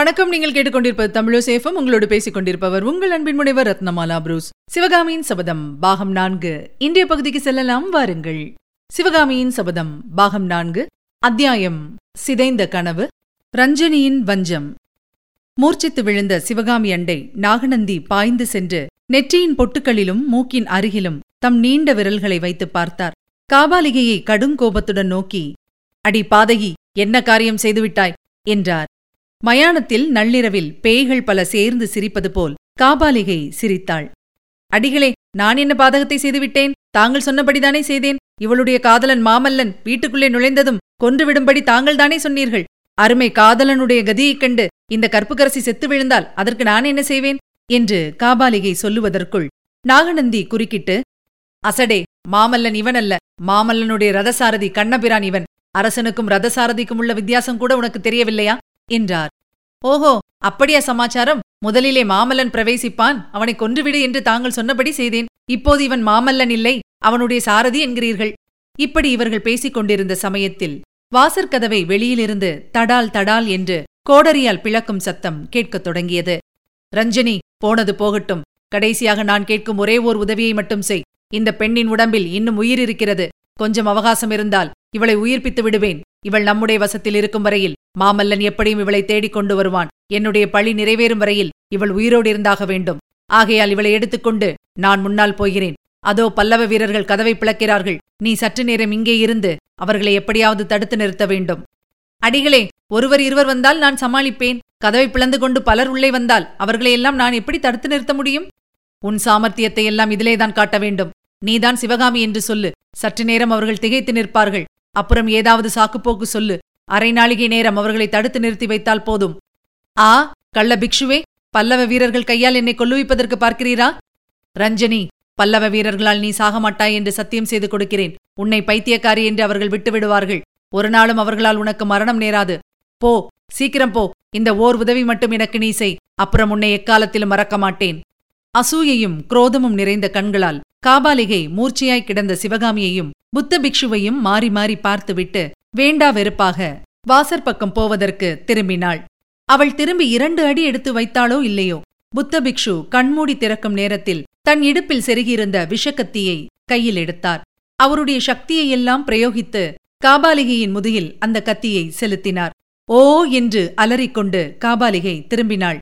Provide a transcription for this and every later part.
வணக்கம். நீங்கள் கேட்டுக்கொண்டிருப்பது தமிழசேஃபம் உங்களோடு பேசிக் கொண்டிருப்பவர் உங்கள் அன்பின் முனைவர் ரத்னமாலா புரூஸ். சிவகாமியின் சபதம் பாகம் நான்கு. இன்றைய பகுதிக்கு செல்லலாம். வாருங்கள். சிவகாமியின் சபதம் பாகம் நான்கு. அத்தியாயம். சிதைந்த கனவு. ரஞ்சனியின் வஞ்சம். மூர்ச்சித்து விழுந்த சிவகாமி அண்டை நாகநந்தி பாய்ந்து சென்று நெற்றியின் பொட்டுக்களிலும் மூக்கின் அருகிலும் தம் நீண்ட விரல்களை வைத்து பார்த்தார். காபாலிகையை கடுங்கோபத்துடன் நோக்கி அடி பாதகி என்ன காரியம் செய்துவிட்டாய்? என்றார். மயானத்தில் நள்ளிரவில் பேய்கள் பல சேர்ந்து சிரிப்பது போல் காபாலிகை சிரித்தாள். அடிகளே நான் என்ன பாதகத்தை செய்துவிட்டேன்? தாங்கள் சொன்னபடிதானே செய்தேன். இவளுடைய காதலன் மாமல்லன் வீட்டுக்குள்ளே நுழைந்ததும் கொன்றுவிடும்படி தாங்கள்தானே சொன்னீர்கள். அருமை காதலனுடைய கதியைக் கண்டு இந்த கற்புக்கரசி செத்து விழுந்தால் அதற்கு நான் என்ன செய்வேன்? என்று காபாலிகை சொல்லுவதற்குள் நாகநந்தி குறுக்கிட்டு அசடே மாமல்லன் இவனல்ல. மாமல்லனுடைய ரதசாரதி கண்ணபிரான் இவன். அரசனுக்கும் ரதசாரதிக்கும் உள்ள வித்தியாசம் கூட உனக்கு தெரியவில்லையா? என்றார். ஓஹோ அப்படியா சமாச்சாரம். முதலிலே மாமல்லன் பிரவேசிப்பான். அவனை கொன்றுவிடு என்று தாங்கள் சொன்னபடி செய்தேன். இப்போது இவன் மாமல்லன் இல்லை. அவனுடைய சாரதி என்கிறீர்கள். இப்படி இவர்கள் பேசிக் கொண்டிருந்த சமயத்தில் வாசற்கதவை வெளியிலிருந்து தடால் தடால் என்று கோடரியால் பிளக்கும் சத்தம் கேட்கத் தொடங்கியது. ரஞ்சனி போனது போகட்டும். கடைசியாக நான் கேட்கும் ஒரே ஓர் உதவியை மட்டும் செய். இந்த பெண்ணின் உடம்பில் இன்னும் உயிர் இருக்கிறது. கொஞ்சம் அவகாசம் இருந்தால் இவளை உயிர்ப்பித்து விடுவேன். இவள் நம்முடைய வசத்தில் இருக்கும் வரையில் மாமல்லன் எப்படியும் இவளை தேடிக் கொண்டு வருவான். என்னுடைய பழி நிறைவேறும் வரையில் இவள் உயிரோடு இருந்தாக வேண்டும். ஆகையால் இவளை எடுத்துக்கொண்டு நான் முன்னால் போகிறேன். அதோ பல்லவ வீரர்கள் கதவை பிளக்கிறார்கள். நீ சற்று நேரம் இங்கே இருந்து அவர்களை எப்படியாவது தடுத்து நிறுத்த வேண்டும். அடிகளே ஒருவர் இருவர் வந்தால் நான் சமாளிப்பேன். கதவை பிளந்து கொண்டு பலர் உள்ளே வந்தால் அவர்களையெல்லாம் நான் எப்படி தடுத்து நிறுத்த முடியும்? உன் சாமர்த்தியத்தை எல்லாம் இதிலேதான் காட்ட வேண்டும். நீதான் சிவகாமி என்று சொல்லு. சற்று நேரம் அவர்கள் திகைத்து நிற்பார்கள். அப்புறம் ஏதாவது சாக்குப்போக்கு சொல்லு. அரை நாளிகை நேரம் அவர்களை தடுத்து நிறுத்தி வைத்தால் போதும். ஆ கள்ள பிக்ஷுவே பல்லவ வீரர்கள் கையால் என்னை கொல்லுவிப்பதற்கு பார்க்கிறீரா? ரஞ்சனி பல்லவ வீரர்களால் நீ சாக மாட்டாய் என்று சத்தியம் செய்து கொடுக்கிறேன். உன்னை பைத்தியக்காரி என்று அவர்கள் விட்டுவிடுவார்கள் ஒரு நாளும் அவர்களால் உனக்கு மரணம் நேராது. போ சீக்கிரம் போ. இந்த ஓர் உதவி மட்டும் எனக்கு நீ செய். அப்புறம் உன்னை எக்காலத்திலும் மறக்க மாட்டேன். அசூயையும் குரோதமும் நிறைந்த கண்களால் காபாலிகை மூர்ச்சையாய் கிடந்த சிவகாமியையும் புத்த பிக்ஷுவையும் மாறி மாறி பார்த்துவிட்டு வேண்டா வெறுப்பாக வாசற்பக்கம் போவதற்கு திரும்பினாள். அவள் திரும்பி இரண்டு அடி எடுத்து வைத்தாளோ இல்லையோ? புத்த பிக்ஷு கண்மூடி திறக்கும் நேரத்தில் தன் இடுப்பில் செருகியிருந்த விஷக்கத்தியை கையில் எடுத்தார். அவருடைய சக்தியையெல்லாம் பிரயோகித்து காபாலிகையின் முதுகில் அந்த கத்தியை செலுத்தினார். ஓ என்று அலறிக்கொண்டு காபாலிகை திரும்பினாள்.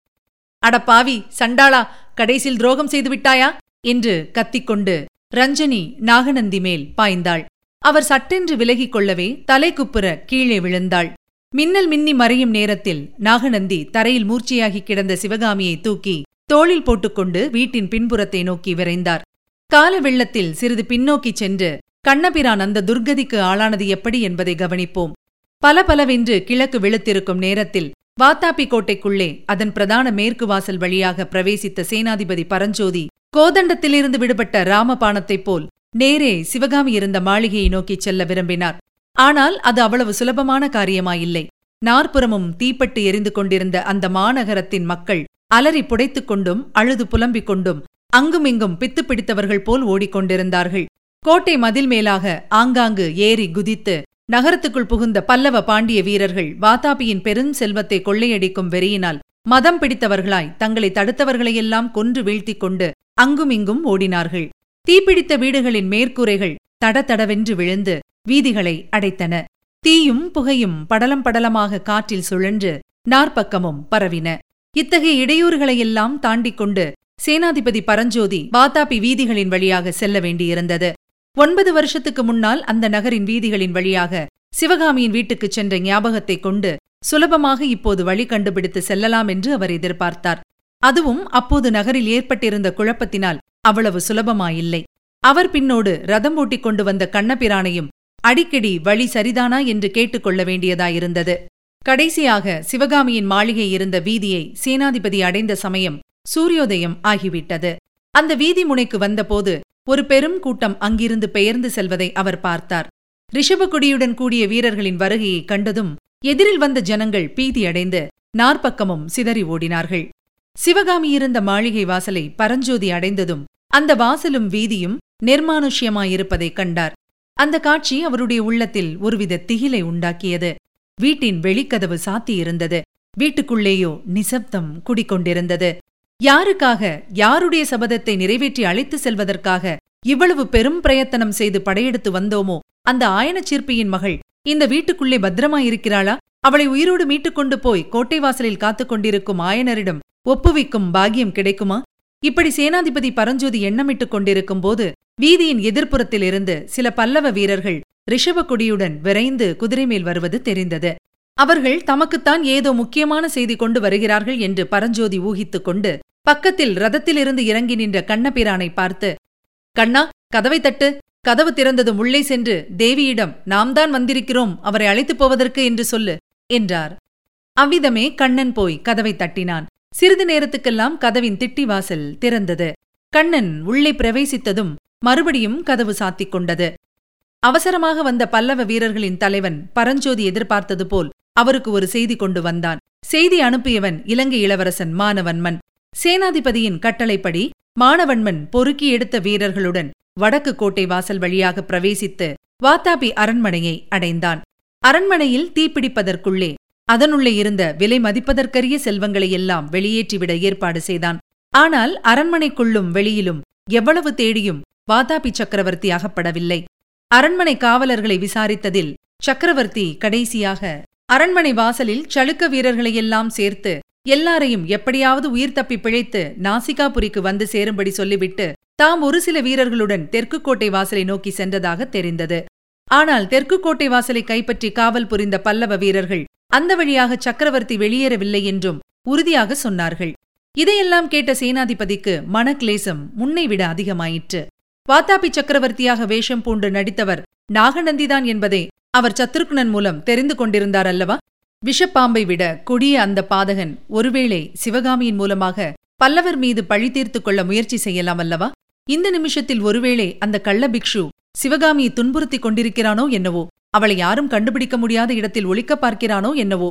அடப்பாவி சண்டாளா கடைசியில் துரோகம் செய்துவிட்டாயா என்று கத்திக்கொண்டு ரஞ்சனி நாகநந்தி மேல் பாய்ந்தாள். அவர் சட்டென்று விலகிக் கொள்ளவே தலைக்குப்புற கீழே விழுந்தாள். மின்னல் மின்னி மறையும் நேரத்தில் நாகநந்தி தரையில் மூர்ச்சியாகி கிடந்த சிவகாமியை தூக்கி தோளில் போட்டுக்கொண்டு வீட்டின் பின்புறத்தை நோக்கி விரைந்தார். கால வெள்ளத்தில் சிறிது பின்னோக்கிச் சென்று கண்ணபிரான் அந்த துர்கதிக்கு ஆளானது எப்படி என்பதை கவனிப்போம். பல பலவென்று கிழக்கு வெளுத்திருக்கும் நேரத்தில் வாத்தாப்பி கோட்டைக்குள்ளே அதன் பிரதான மேற்கு வாசல் வழியாக பிரவேசித்த சேனாதிபதி பரஞ்சோதி கோதண்டத்திலிருந்து விடுபட்ட ராமபாணத்தைப் போல் நேரே சிவகாமி இருந்த மாளிகையை நோக்கிச் செல்ல விரும்பினார். ஆனால் அது அவ்வளவு சுலபமான காரியமாயில்லை. நாற்புறமும் தீப்பட்டு எரிந்து கொண்டிருந்த அந்த மாநகரத்தின் மக்கள் அலறி புடைத்துக் கொண்டும் அழுது புலம்பிக் கொண்டும் அங்குமிங்கும் பித்து பிடித்தவர்கள் போல் ஓடிக்கொண்டிருந்தார்கள் கோட்டை மதில் மேலாக ஆங்காங்கு ஏறி குதித்து நகரத்துக்குள் புகுந்த பல்லவ பாண்டிய வீரர்கள் வாதாபியின் பெருஞ்செல்வத்தை கொள்ளையடிக்கும் வெறியினால் மதம் பிடித்தவர்களாய் தங்களை தடுத்தவர்களையெல்லாம் கொன்று வீழ்த்திக் கொண்டு அங்குமிங்கும் ஓடினார்கள். தீப்பிடித்த வீடுகளின் மேற்கூரைகள் தடதடவென்று விழுந்து வீதிகளை அடைத்தன. தீயும் புகையும் படலம் படலமாக காற்றில் சுழன்று நாற்பக்கமும் பரவின. இத்தகைய இடையூறுகளையெல்லாம் தாண்டிக் கொண்டு சேனாதிபதி பரஞ்சோதி வாதாபி வீதிகளின் வழியாக செல்ல வேண்டியிருந்தது. ஒன்பது வருஷத்துக்கு முன்னால் அந்த நகரின் வீதிகளின் வழியாக சிவகாமியின் வீட்டுக்குச் சென்ற ஞாபகத்தைக் கொண்டு சுலபமாக இப்போது வழி கண்டுபிடித்து செல்லலாம் என்று அவர் எதிர்பார்த்தார். அதுவும் அப்போது நகரில் ஏற்பட்டிருந்த குழப்பத்தினால் அவ்வளவு சுலபமாயில்லை. அவர் பின்னோடு ரதம் ஓட்டிக் கொண்டு வந்த கண்ணபிரானையும் அடிக்கடி வழி சரிதானா? என்று கேட்டுக்கொள்ள வேண்டியதாயிருந்தது. கடைசியாக சிவகாமியின் மாளிகை இருந்த வீதியை சேனாதிபதி அடைந்த சமயம் சூரியோதயம் ஆகிவிட்டது. அந்த வீதி முனைக்கு வந்தபோது ஒரு பெரும் கூட்டம் அங்கிருந்து பெயர்ந்து செல்வதை அவர் பார்த்தார். ரிஷபகுடியுடன் கூடிய வீரர்களின் வருகையைக் கண்டதும் எதிரில் வந்த ஜனங்கள் பீதியடைந்து நாற்பக்கமும் சிதறி ஓடினார்கள். சிவகாமி இருந்த மாளிகை வாசலை பரஞ்சோதி அடைந்ததும் அந்த வாசலும் வீதியும் நிர்மானுஷ்யமாயிருப்பதைக் கண்டார். அந்த காட்சி அவருடைய உள்ளத்தில் ஒருவித திகிலை உண்டாக்கியது. வீட்டின் வெளிக்கதவு சாத்தியிருந்தது. வீட்டுக்குள்ளேயோ நிசப்தம் குடிக்கொண்டிருந்தது. யாருக்காக யாருடைய சபதத்தை நிறைவேற்றி அழைத்து செல்வதற்காக இவ்வளவு பெரும் பிரயத்தனம் செய்து படையெடுத்து வந்தோமோ அந்த ஆயனச் மகள் இந்த வீட்டுக்குள்ளே பத்திரமாயிருக்கிறாளா? அவளை உயிரோடு மீட்டுக் கொண்டு போய் கோட்டை வாசலில் காத்துக் கொண்டிருக்கும் ஆயனரிடம் ஒப்புவிக்கும் பாக்கியம் கிடைக்குமா? இப்படி சேனாதிபதி பரஞ்சோதி எண்ணமிட்டுக் கொண்டிருக்கும் போது வீதியின் எதிர்ப்புறத்திலிருந்து சில பல்லவ வீரர்கள் ரிஷபக்குடியுடன் விரைந்து குதிரை மேல் வருவது தெரிந்தது. அவர்கள் தமக்குத்தான் ஏதோ முக்கியமான செய்தி கொண்டு வருகிறார்கள் என்று பரஞ்சோதி ஊகித்துக் கொண்டு பக்கத்தில் ரதத்திலிருந்து இறங்கி நின்ற கண்ணபிரானை பார்த்து கண்ணா கதவை தட்டு. கதவு திறந்ததும் உள்ளே சென்று தேவியிடம் நாம் தான் வந்திருக்கிறோம். அவரை அழைத்துப் போவதற்கு என்று சொல்லு என்றார். அவ்விதமே கண்ணன் போய் கதவை தட்டினான். சிறிது நேரத்துக்கெல்லாம் கதவின் திட்டி வாசல் திறந்தது. கண்ணன் உள்ளே பிரவேசித்ததும் மறுபடியும் கதவு சாத்திக் கொண்டது. அவசரமாக வந்த பல்லவ வீரர்களின் தலைவன் பரஞ்சோதி எதிர்பார்த்தது போல் அவருக்கு ஒரு செய்தி கொண்டு வந்தான். செய்தி அனுப்பியவன் இலங்கை இளவரசன் மானவன்மன். சேனாதிபதியின் கட்டளைப்படி மாணவன்மன் பொறுக்கி எடுத்த வீரர்களுடன் வடக்கு கோட்டை வாசல் வழியாக பிரவேசித்து வாத்தாபி அரண்மனையை அடைந்தான். அரண்மனையில் தீப்பிடிப்பதற்குள்ளே அதனுள்ளே இருந்த விலை மதிப்பதற்கரிய செல்வங்களையெல்லாம் வெளியேற்றிவிட ஏற்பாடு செய்தான். ஆனால் அரண்மனைக்குள்ளும் வெளியிலும் எவ்வளவு தேடியும் வாதாபி சக்கரவர்த்தி அகப்படவில்லை. அரண்மனை காவலர்களை விசாரித்ததில் சக்கரவர்த்தி கடைசியாக அரண்மனை வாசலில் சளுக்க வீரர்களையெல்லாம் சேர்த்து எல்லாரையும் எப்படியாவது உயிர் தப்பி பிழைத்து நாசிகாபுரிக்கு வந்து சேரும்படி சொல்லிவிட்டு தாம் ஒரு சில வீரர்களுடன் தெற்கு கோட்டை வாசலை நோக்கி சென்றதாக தெரிந்தது. ஆனால் தெற்கு கோட்டை வாசலை கைப்பற்றி காவல் புரிந்த பல்லவ வீரர்கள் அந்த வழியாக சக்கரவர்த்தி வெளியேறவில்லை என்றும் உறுதியாக சொன்னார்கள். இதையெல்லாம் கேட்ட சேனாதிபதிக்கு மனக்லேசம் முன்னைவிட அதிகமாயிற்று. வாத்தாபி சக்கரவர்த்தியாக வேஷம் பூண்டு நடித்தவர் நாகநந்திதான் என்பதை அவர் சத்ருக்னன் மூலம் தெரிந்து கொண்டிருந்தார் அல்லவா? விஷப்பாம்பை விட கொடிய அந்த பாதகன் ஒருவேளை சிவகாமியின் மூலமாக பல்லவர் மீது பழி தீர்த்து கொள்ள முயற்சி செய்யலாம் அல்லவா? இந்த நிமிஷத்தில் ஒருவேளை அந்த கள்ள பிக்ஷு சிவகாமியை துன்புறுத்திக் கொண்டிருக்கிறானோ என்னவோ? அவளை யாரும் கண்டுபிடிக்க முடியாத இடத்தில் ஒழிக்க பார்க்கிறானோ என்னவோ.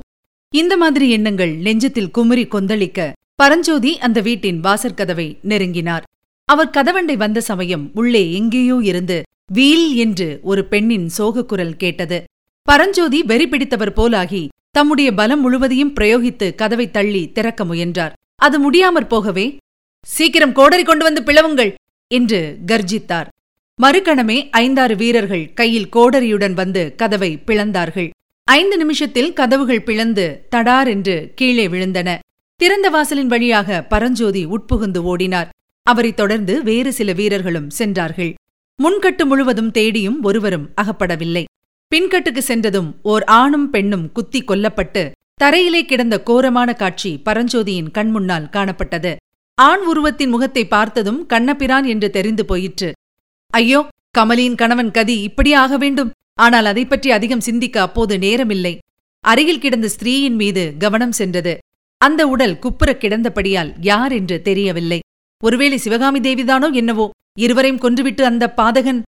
இந்த மாதிரி எண்ணங்கள் நெஞ்சத்தில் குமுறி கொந்தளிக்க பரஞ்சோதி அந்த வீட்டின் வாசற்கதவை நெருங்கினார். அவர் கதவண்டை வந்த சமயம் உள்ளே எங்கேயோ இருந்து வீல் என்று ஒரு பெண்ணின் சோகக்குரல் கேட்டது. பரஞ்சோதி வெறி பிடித்தவர் போலாகி தம்முடைய பலம் முழுவதையும் பிரயோகித்து கதவை தள்ளி திறக்க முயன்றார். அது முடியாமற் போகவே சீக்கிரம் கோடரி கொண்டு வந்து பிளவுங்கள் என்று கர்ஜித்தார். மறுகணமே ஐந்தாறு வீரர்கள் கையில் கோடரியுடன் வந்து கதவை பிளந்தார்கள். ஐந்து நிமிஷத்தில் கதவுகள் பிளந்து தடார் என்று கீழே விழுந்தன. திறந்த வாசலின் வழியாக பரஞ்சோதி உட்புகுந்து ஓடினார். அவரைத் தொடர்ந்து வேறு சில வீரர்களும் சென்றார்கள். முன்கட்டு முழுவதும் தேடியும் ஒருவரும் அகப்படவில்லை. பின்கட்டுக்கு சென்றதும் ஓர் ஆணும் பெண்ணும் குத்தி கொல்லப்பட்டு தரையிலே கிடந்த கோரமான காட்சி பரஞ்சோதியின் கண்முன்னால் காணப்பட்டது. ஆண் உருவத்தின் முகத்தை பார்த்ததும் கண்ணபிரான் என்று தெரிந்து போயிற்று. ஐயோ கமலியின் கணவன் கதி இப்படியே ஆக வேண்டும். ஆனால் அதை பற்றி அதிகம் சிந்திக்க அப்போது நேரமில்லை. அருகில் கிடந்த ஸ்திரீயின் மீது கவனம் சென்றது. அந்த உடல் குப்புறக் கிடந்தபடியால் யார் என்று தெரியவில்லை. ஒருவேளை சிவகாமி தேவிதானோ என்னவோ இருவரையும் கொன்றுவிட்டு அந்த பாதகன்.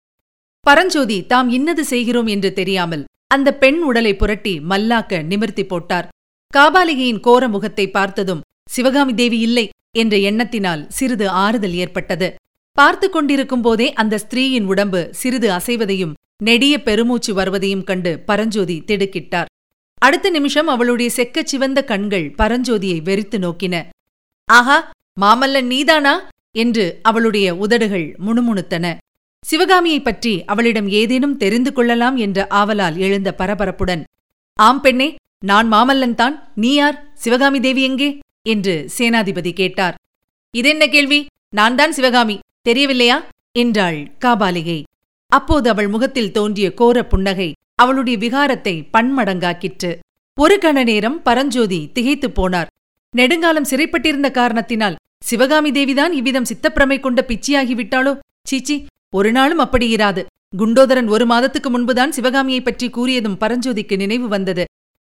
பரஞ்சோதி தாம் இன்னது செய்கிறோம் என்று தெரியாமல் அந்த பெண் உடலை புரட்டி மல்லாக்க நிமிர்த்தி போட்டார். காபாலிகையின் கோர முகத்தை பார்த்ததும் சிவகாமி தேவி இல்லை என்ற எண்ணத்தினால் சிறிது ஆறுதல் ஏற்பட்டது. பார்த்து கொண்டிருக்கும் போதே அந்த ஸ்திரீயின் உடம்பு சிறிது அசைவதையும் நெடிய பெருமூச்சு வருவதையும் கண்டு பரஞ்சோதி திடுக்கிட்டார். அடுத்த நிமிஷம் அவளுடைய செக்கச் சிவந்த கண்கள் பரஞ்சோதியை வெறித்து நோக்கின. ஆஹா மாமல்லன் நீதானா? என்று அவளுடைய உதடுகள் முணுமுணுத்தன. சிவகாமியைப் பற்றி அவளிடம் ஏதேனும் தெரிந்து கொள்ளலாம் என்ற ஆவலால் எழுந்த பரபரப்புடன் ஆம் பெண்ணே நான் மாமல்லன்தான் நீ யார்? சிவகாமி தேவி எங்கே? என்று சேனாதிபதி கேட்டார். இதென்ன கேள்வி? நான் தான் சிவகாமி. தெரியவில்லையா? என்றாள் காபாலிகை. அப்போது அவள் முகத்தில் தோன்றிய கோர புன்னகை அவளுடைய விகாரத்தை பன்மடங்காக்கிற்று. ஒரு கண நேரம் பரஞ்சோதி திகைத்துப் போனார். நெடுங்காலம் சிறைப்பட்டிருந்த காரணத்தினால் சிவகாமி தேவிதான் இவ்விதம் சித்தப்பிரமை கொண்ட பிச்சியாகிவிட்டாளோ? சீச்சி ஒரு நாளும் அப்படி இராது. குண்டோதரன் ஒரு மாதத்துக்கு முன்புதான் சிவகாமியைப் பற்றி கூறியதும் பரஞ்சோதிக்கு நினைவு வந்தது.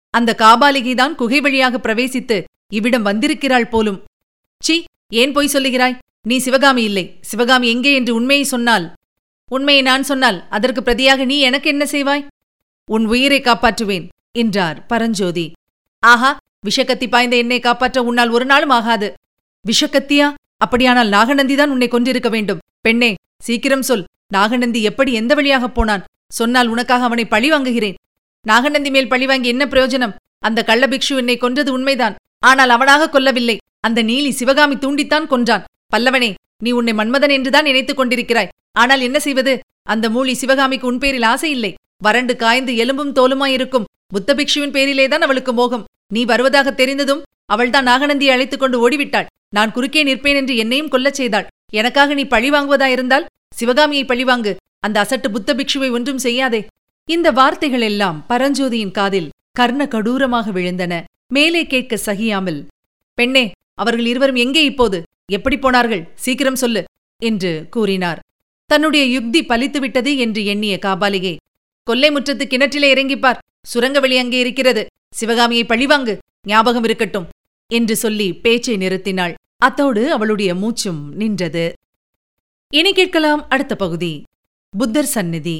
அந்த காபாலிகைதான் குகை வழியாக பிரவேசித்து இவ்விடம் வந்திருக்கிறாள் போலும். சி ஏன் பொய் சொல்லுகிறாய்? நீ சிவகாமி இல்லை. சிவகாமி எங்கே என்று உண்மையை சொன்னால் உண்மையை நான் சொன்னால் அதற்கு பிரதியாக நீ எனக்கு என்ன செய்வாய்? உன் உயிரை காப்பாற்றுவேன் என்றார் பரஞ்சோதி. ஆஹா விஷக்கத்தி பாய்ந்த என்னை காப்பாற்ற உன்னால் ஒரு நாளும் ஆகாது. விஷக்கத்தியா? அப்படியானால் நாகநந்திதான் உன்னை கொன்றிருக்க வேண்டும். பெண்ணே சீக்கிரம் சொல். நாகநந்தி எப்படி எந்த வழியாகப் போனான்? சொன்னால் உனக்காக அவனை பழி வாங்குகிறேன். நாகநந்தி மேல் பழி வாங்கி என்ன பிரயோஜனம்? அந்த கள்ளபிக்ஷு என்னை கொன்றது உண்மைதான். ஆனால் அவனாக கொல்லவில்லை. அந்த நீலி சிவகாமி தூண்டித்தான் கொன்றான். பல்லவனே நீ உன்னை மன்மதன் என்றுதான் நினைத்துக் கொண்டிருக்கிறாய். ஆனால் என்ன செய்வது? அந்த மூலி சிவகாமிக்கு உன் பேரில் ஆசை இல்லை. வறண்டு காய்ந்து எலும்பும் தோலுமாயிருக்கும். புத்த பிக்ஷுவின் பேரிலேதான் அவளுக்கு மோகம். நீ வருவதாக தெரிந்ததும் அவள்தான் நாகநந்தியை அழைத்துக் கொண்டு ஓடிவிட்டாள். நான் குறுக்கே நிற்பேன் என்று என்னையும் கொல்லச் செய்தாள். எனக்காக நீ பழி வாங்குவதாயிருந்தால் சிவகாமியை பழிவாங்கு அந்த அசட்டு புத்த பிக்ஷுவை ஒன்றும் செய்யாதே. இந்த வார்த்தைகள் எல்லாம் பரஞ்சோதியின் காதில் கர்ண கடூரமாக விழுந்தன. மேலே கேட்க சகியாமல் பெண்ணே அவர்கள் இருவரும் எங்கே இப்போது? எப்படி போனார்கள்? சீக்கிரம் சொல்லு என்று கூறினார். தன்னுடைய யுக்தி பலித்துவிட்டது என்று எண்ணிய காபாலிகே கொல்லை முற்றத்து கிணற்றிலே இறங்கிப்பார். சுரங்க வழி அங்கே இருக்கிறது. சிவகாமியை பழிவாங்கு ஞாபகம் இருக்கட்டும் என்று சொல்லி பேச்சை நிறுத்தினாள். அத்தோடு அவளுடைய மூச்சும் நின்றது. இனி கேட்கலாம் அடுத்த பகுதி. புத்தர் சந்நிதி.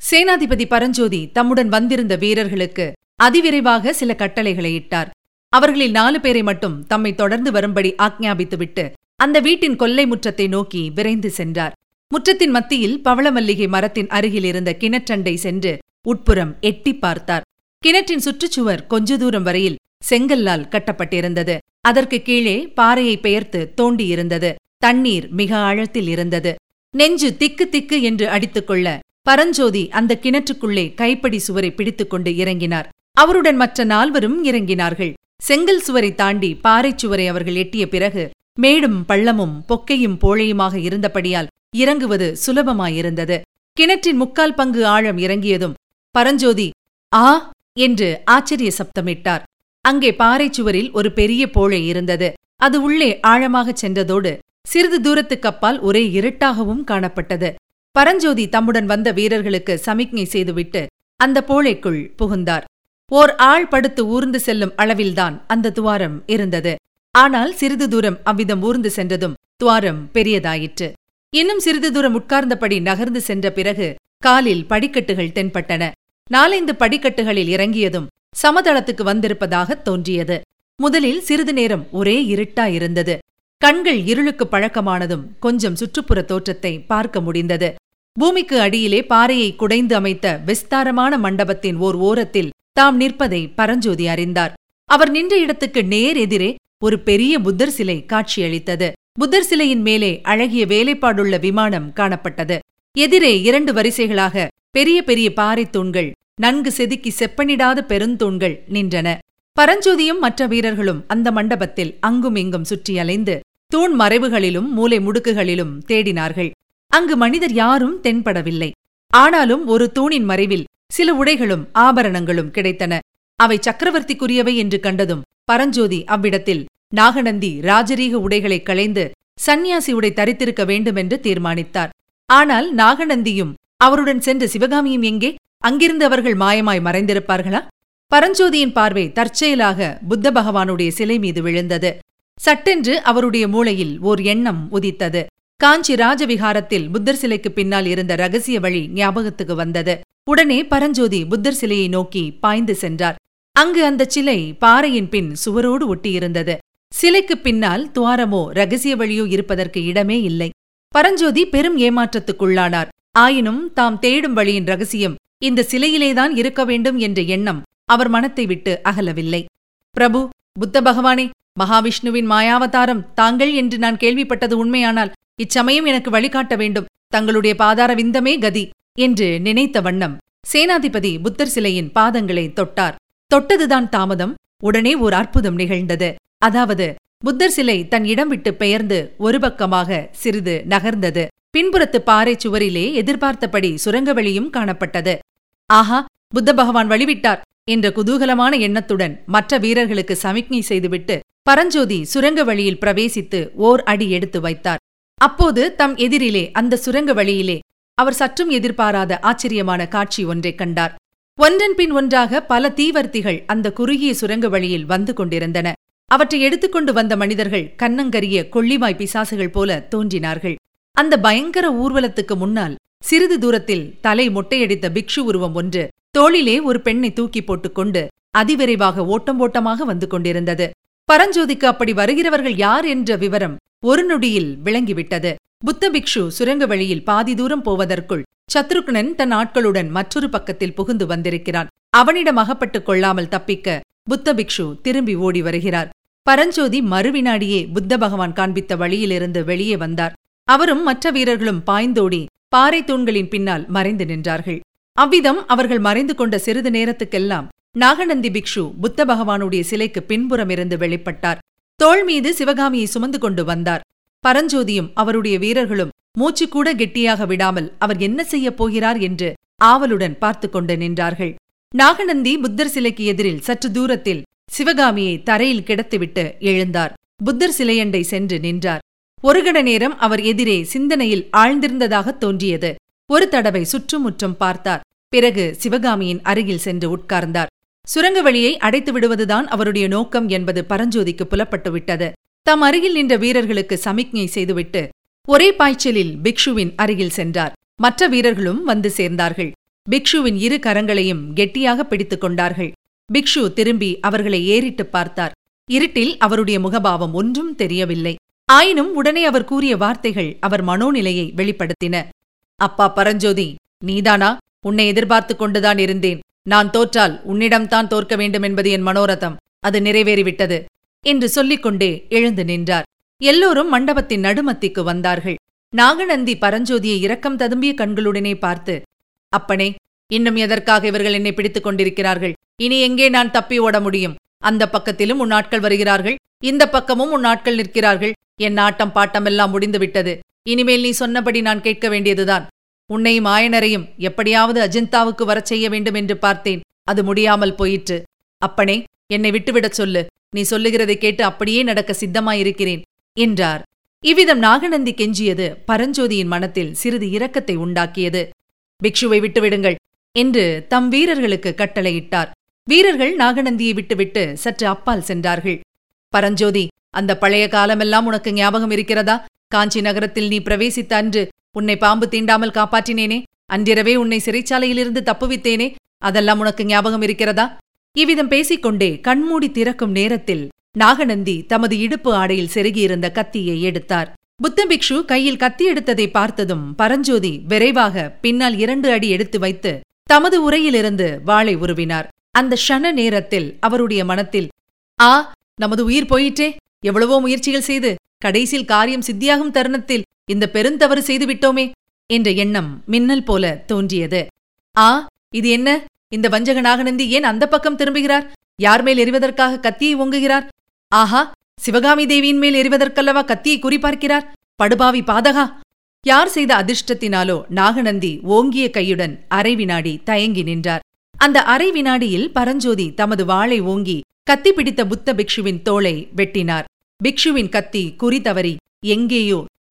சேனாதிபதி பரஞ்சோதி தம்முடன் வந்திருந்த வீரர்களுக்கு அதிவிரைவாக சில கட்டளைகளை இட்டார். அவர்களில் நாலு பேரை மட்டும் தம்மை தொடர்ந்து வரும்படி ஆக்ஞாபித்துவிட்டு அந்த வீட்டின் கொல்லை முற்றத்தை நோக்கி விரைந்து சென்றார். முற்றத்தின் மத்தியில் பவளமல்லிகை மரத்தின் அருகில் இருந்த கிணற்றண்டை சென்று உட்புறம் எட்டிப் பார்த்தார். கிணற்றின் சுற்றுச்சுவர் கொஞ்ச தூரம் வரையில் செங்கல்லால் கட்டப்பட்டிருந்தது. அதற்கு கீழே பாறையை பெயர்த்து தோண்டியிருந்தது. தண்ணீர் மிக ஆழத்தில் இருந்தது. நெஞ்சு திக்கு திக்கு என்று அடித்துக்கொள்ள பரஞ்சோதி அந்த கிணற்றுக்குள்ளே கைப்படி சுவரை பிடித்துக்கொண்டு இறங்கினார். அவருடன் மற்ற நால்வரும் இறங்கினார்கள். செங்கல் சுவரை தாண்டி பாறைச் சுவரை அவர்கள் எட்டிய பிறகு மேடும் பள்ளமும் பொக்கையும் போழையுமாக இருந்தபடியால் இறங்குவது சுலபமாயிருந்தது. கிணற்றின் முக்கால் பங்கு ஆழம் இறங்கியதும் பரஞ்சோதி ஆ என்று ஆச்சரிய சப்தமிட்டார். அங்கே பாறைச் சுவரில் ஒரு பெரிய போழை இருந்தது. அது உள்ளே ஆழமாகச் சென்றதோடு சிறிது தூரத்துக்கு அப்பால் ஒரே இருட்டாகவும் காணப்பட்டது. பரஞ்சோதி தம்முடன் வந்த வீரர்களுக்கு சமிக்ஞை செய்துவிட்டு அந்த போழைக்குள் புகுந்தார். ஓர் ஆள் படுத்து ஊர்ந்து செல்லும் அளவில்தான் அந்த துவாரம் இருந்தது. ஆனால் சிறிது தூரம் அவ்விதம் ஊர்ந்து சென்றதும் துவாரம் பெரியதாயிற்று. இன்னும் சிறிது தூரம் உட்கார்ந்தபடி நகர்ந்து சென்ற பிறகு காலில் படிக்கட்டுகள் தென்பட்டன. நாலைந்து படிக்கட்டுகளில் இறங்கியதும் சமதளத்துக்கு வந்திருப்பதாகத் தோன்றியது. முதலில் சிறிது நேரம் ஒரே இருட்டாயிருந்தது. கண்கள் இருளுக்கு பழக்கமானதும் கொஞ்சம் சுற்றுப்புற தோற்றத்தை பார்க்க முடிந்தது. பூமிக்கு அடியிலே பாறையை குடைந்து அமைத்த விஸ்தாரமான மண்டபத்தின் ஓர் ஓரத்தில் தாம் நிற்பதை பரஞ்சோதி அறிந்தார். அவர் நின்ற இடத்துக்கு நேர் எதிரே ஒரு பெரிய புத்தர் சிலை காட்சியளித்தது. புத்தர் சிலையின் மேலே அழகிய வேலைப்பாடுள்ள விமானம் காணப்பட்டது. எதிரே இரண்டு வரிசைகளாக பெரிய பெரிய பாறை தூண்கள் நன்கு செதுக்கி செப்பனிடாத பெருந்தூண்கள் நின்றன. பரஞ்சோதியும் மற்ற வீரர்களும் அந்த மண்டபத்தில் அங்கும் இங்கும் சுற்றி அலைந்து தூண் மறைவுகளிலும் மூலை முடுக்குகளிலும் தேடினார்கள். அங்கு மனிதர் யாரும் தென்படவில்லை. ஆனாலும் ஒரு தூணின் மறைவில் சில உடைகளும் ஆபரணங்களும் கிடைத்தன. அவை சக்கரவர்த்திக்குரியவை என்று கண்டதும் பரஞ்சோதி அவ்விடத்தில் நாகநந்தி ராஜரீக உடைகளை களைந்து சந்நியாசி உடை தரித்திருக்க வேண்டுமென்று தீர்மானித்தார். ஆனால் நாகநந்தியும் அவருடன் சென்ற சிவகாமியும் எங்கே? அங்கிருந்து அவர்கள் மாயமாய் மறைந்திருப்பார்களா? பரஞ்சோதியின் பார்வை தற்செயலாக புத்த பகவானுடைய சிலை மீது விழுந்தது. சட்டென்று அவருடைய மூளையில் ஓர் எண்ணம் உதித்தது. காஞ்சி ராஜவிகாரத்தில் புத்தர் சிலைக்கு பின்னால் இருந்த ரகசிய வழி ஞாபகத்துக்கு வந்தது. உடனே பரஞ்சோதி புத்தர் சிலையை நோக்கி பாய்ந்து சென்றார். அங்கு அந்த சிலை பாறையின் பின் சுவரோடு ஒட்டியிருந்தது. சிலைக்கு பின்னால் துவாரமோ ரகசிய வழியோ இருப்பதற்கு இடமே இல்லை. பரஞ்சோதி பெரும் ஏமாற்றத்துக்குள்ளானார். ஆயினும் தாம் தேடும் வழியின் ரகசியம் இந்த சிலையிலேதான் இருக்க வேண்டும் என்ற எண்ணம் அவர் மனத்தை விட்டு அகலவில்லை. பிரபு புத்த பகவானே மகாவிஷ்ணுவின் மாயாவதாரம் தாங்கள் என்று நான் கேள்விப்பட்டது உண்மையானால் இச்சமயம் எனக்கு வழிகாட்ட வேண்டும். தங்களுடைய பாதார விந்தமே கதி என்று நினைத்த வண்ணம் சேனாதிபதி புத்தர் சிலையின் பாதங்களை தொட்டார். தொட்டதுதான் தாமதம். உடனே ஓர் அற்புதம் நிகழ்ந்தது. அதாவது புத்தர் சிலை தன் இடம் விட்டு பெயர்ந்து ஒரு பக்கமாக சிறிது நகர்ந்தது. பின்புறத்து பாறை சுவரிலே எதிர்பார்த்தபடி சுரங்க வழியும் காணப்பட்டது. ஆஹா புத்த பகவான் வழிவிட்டார் என்ற குதூகலமான எண்ணத்துடன் மற்ற வீரர்களுக்கு சமிக்ஞை செய்துவிட்டு பரஞ்சோதி சுரங்க வழியில் பிரவேசித்து ஓர் அடி எடுத்து வைத்தார். அப்போது தம் எதிரிலே அந்த சுரங்க வழியிலே அவர் சற்றும் எதிர்பாராத ஆச்சரியமான காட்சி ஒன்றைக் கண்டார். ஒன்றன் பின் ஒன்றாக பல தீவர்த்திகள் அந்த குறுகிய சுரங்க வழியில் வந்து கொண்டிருந்தன. அவற்றை எடுத்துக்கொண்டு வந்த மனிதர்கள் கன்னங்கரிய கொள்ளிவாய் பிசாசுகள் போல தோன்றினார்கள். அந்த பயங்கர ஊர்வலத்துக்கு முன்னால் சிறிது தூரத்தில் தலை மொட்டையடித்த பிக்ஷு உருவம் ஒன்று தோளிலே ஒரு பெண்ணை தூக்கி போட்டுக்கொண்டு அதிவிரைவாக ஓட்டம் ஓட்டமாக வந்து கொண்டிருந்தது. பரஞ்சோதிக்கு அப்படி வருகிறவர்கள் யார் என்ற விவரம் ஒரு நொடியில் விளங்கிவிட்டது. புத்த பிக்ஷு சுரங்க வழியில் பாதி தூரம் போவதற்குள் சத்ருக்னன் தன் ஆட்களுடன் மற்றொரு பக்கத்தில் புகுந்து வந்திருக்கிறான். அவனிடம் அகப்பட்டுக் கொள்ளாமல் தப்பிக்க புத்த பிக்ஷு திரும்பி ஓடி வருகிறார். பரஞ்சோதி மறுவினாடியே புத்த பகவான் காண்பித்த வழியிலிருந்து வெளியே வந்தார். அவரும் மற்ற வீரர்களும் பாய்ந்தோடி பாறை தூண்களின் பின்னால் மறைந்து நின்றார்கள். அவ்விதம் அவர்கள் மறைந்து கொண்ட சிறிது நேரத்துக்கெல்லாம் நாகநந்தி பிக்ஷு புத்த பகவானுடைய சிலைக்கு பின்புறமிருந்து வெளிப்பட்டார். தோள் மீது சிவகாமியை சுமந்து கொண்டு வந்தார். பரஞ்சோதியும் அவருடைய வீரர்களும் மூச்சுக்கூட கெட்டியாக விடாமல் அவர் என்ன செய்யப் போகிறார் என்று ஆவலுடன் பார்த்து கொண்டு நின்றார்கள். நாகநந்தி புத்தர் சிலைக்கு எதிரில் சற்று தூரத்தில் சிவகாமியை தரையில் கிடத்திவிட்டு எழுந்தார். புத்தர் சிலையண்டை சென்று நின்றார். ஒரு கண நேரம் அவர் எதிரே சிந்தனையில் ஆழ்ந்திருந்ததாக தோன்றியது. ஒரு தடவை சுற்றுமுற்றும் பார்த்தார். பிறகு சிவகாமியின் அருகில் சென்று உட்கார்ந்தார். சுரங்க வழியை அடைத்து விடுவதுதான் அவருடைய நோக்கம் என்பது பரஞ்சோதிக்கு புலப்பட்டுவிட்டது. தம் அருகில் நின்ற வீரர்களுக்கு சமிக்ஞை செய்துவிட்டு ஒரே பாய்ச்சலில் பிக்ஷுவின் அருகில் சென்றார். மற்ற வீரர்களும் வந்து சேர்ந்தார்கள். பிக்ஷுவின் இரு கரங்களையும் கெட்டியாக பிடித்துக் கொண்டார்கள். பிக்ஷு திரும்பி அவர்களை ஏறிட்டுப் பார்த்தார். இருட்டில் அவருடைய முகபாவம் ஒன்றும் தெரியவில்லை. ஆயினும் உடனே அவர் கூறிய வார்த்தைகள் அவர் மனோநிலையை வெளிப்படுத்தின. அப்பா பரஞ்சோதி நீதானா? உன்னை எதிர்பார்த்துக் கொண்டுதான் இருந்தேன். நான் தோற்றால் உன்னிடம்தான் தோற்க வேண்டும் என்பது என் மனோரதம். அது நிறைவேறிவிட்டது. என்று சொல்லிக்கொண்டே எழுந்து நின்றார். எல்லோரும் மண்டபத்தின் நடுமத்திக்கு வந்தார்கள். நாகநந்தி பரஞ்சோதியை இரக்கம் ததும்பிய கண்களுடனே பார்த்து அப்பனே இன்னும் எதற்காக இவர்கள் என்னை பிடித்துக் கொண்டிருக்கிறார்கள்? இனி எங்கே நான் தப்பி ஓட முடியும்? அந்த பக்கத்திலும் உன் ஆட்கள் வருகிறார்கள். இந்த பக்கமும் உன் ஆட்கள் நிற்கிறார்கள். என் ஆட்டம் பாட்டமெல்லாம் முடிந்துவிட்டது. இனிமேல் நீ சொன்னபடி நான் கேட்க வேண்டியதுதான். உன்னையும் ஆயனரையும் எப்படியாவது அஜந்தாவுக்கு வரச் செய்ய வேண்டும் என்று பார்த்தேன். அது முடியாமல் போயிற்று. அப்பனே என்னை விட்டுவிடச் சொல்லு. நீ சொல்லுகிறதை கேட்டு அப்படியே நடக்க சித்தமாயிருக்கிறேன் என்றார். இவ்விதம் நாகநந்தி கெஞ்சியது பரஞ்சோதியின் மனத்தில் சிறிது இரக்கத்தை உண்டாக்கியது. பிக்ஷுவை விட்டுவிடுங்கள் என்று தம் வீரர்களுக்கு கட்டளையிட்டார். வீரர்கள் நாகநந்தியை விட்டுவிட்டு சற்று அப்பால் சென்றார்கள். பரஞ்சோதி அந்த பழைய காலமெல்லாம் உனக்கு ஞாபகம் இருக்கிறதா? காஞ்சி நகரத்தில் நீ பிரவேசித்த அன்று உன்னை பாம்பு தீண்டாமல் காப்பாற்றினேனே. அன்றிரவே உன்னை சிறைச்சாலையிலிருந்து தப்புவித்தேனே. அதெல்லாம் உனக்கு ஞாபகம் இருக்கிறதா? இவ்விதம் பேசிக்கொண்டே கண்மூடி திறக்கும் நேரத்தில் நாகநந்தி தமது இடுப்பு ஆடையில் செருகியிருந்த கத்தியை எடுத்தார். புத்த பிக்ஷு கையில் கத்தி எடுத்ததை பார்த்ததும் பரஞ்சோதி விரைவாக பின்னால் இரண்டு அடி எடுத்து வைத்து தமது உரையிலிருந்து வாளை உருவினார். அந்த ஷன நேரத்தில் அவருடைய மனத்தில் ஆ நமது உயிர் போயிற்றே. எவ்வளவோ முயற்சிகள் செய்து கடைசியில் காரியம் சித்தியாகும் தருணத்தில் இந்த பெருந்தவறு செய்து விட்டோமே என்ற எண்ணம் மின்னல் போல தோன்றியது. ஆ இது என்ன? இந்த வஞ்சக நாகநந்தி ஏன் அந்த பக்கம் திரும்புகிறார்? யார் மேல் எறிவதற்காக கத்தியை ஓங்குகிறார்? ஆஹா சிவகாமி தேவியின் மேல் எறிவதற்கல்லவா கத்தியை குறிப்பார்க்கிறார் படுபாவி பாதகா! யார் செய்த அதிர்ஷ்டத்தினாலோ நாகநந்தி ஓங்கிய கையுடன் அரை வினாடி தயங்கி நின்றார். அந்த அரை வினாடியில் பரஞ்சோதி தமது வாளை ஓங்கி கத்தி பிடித்த புத்த பிக்ஷுவின் தோளை வெட்டினார். பிக்ஷுவின் கத்தி குறி தவறி எங்கேயோ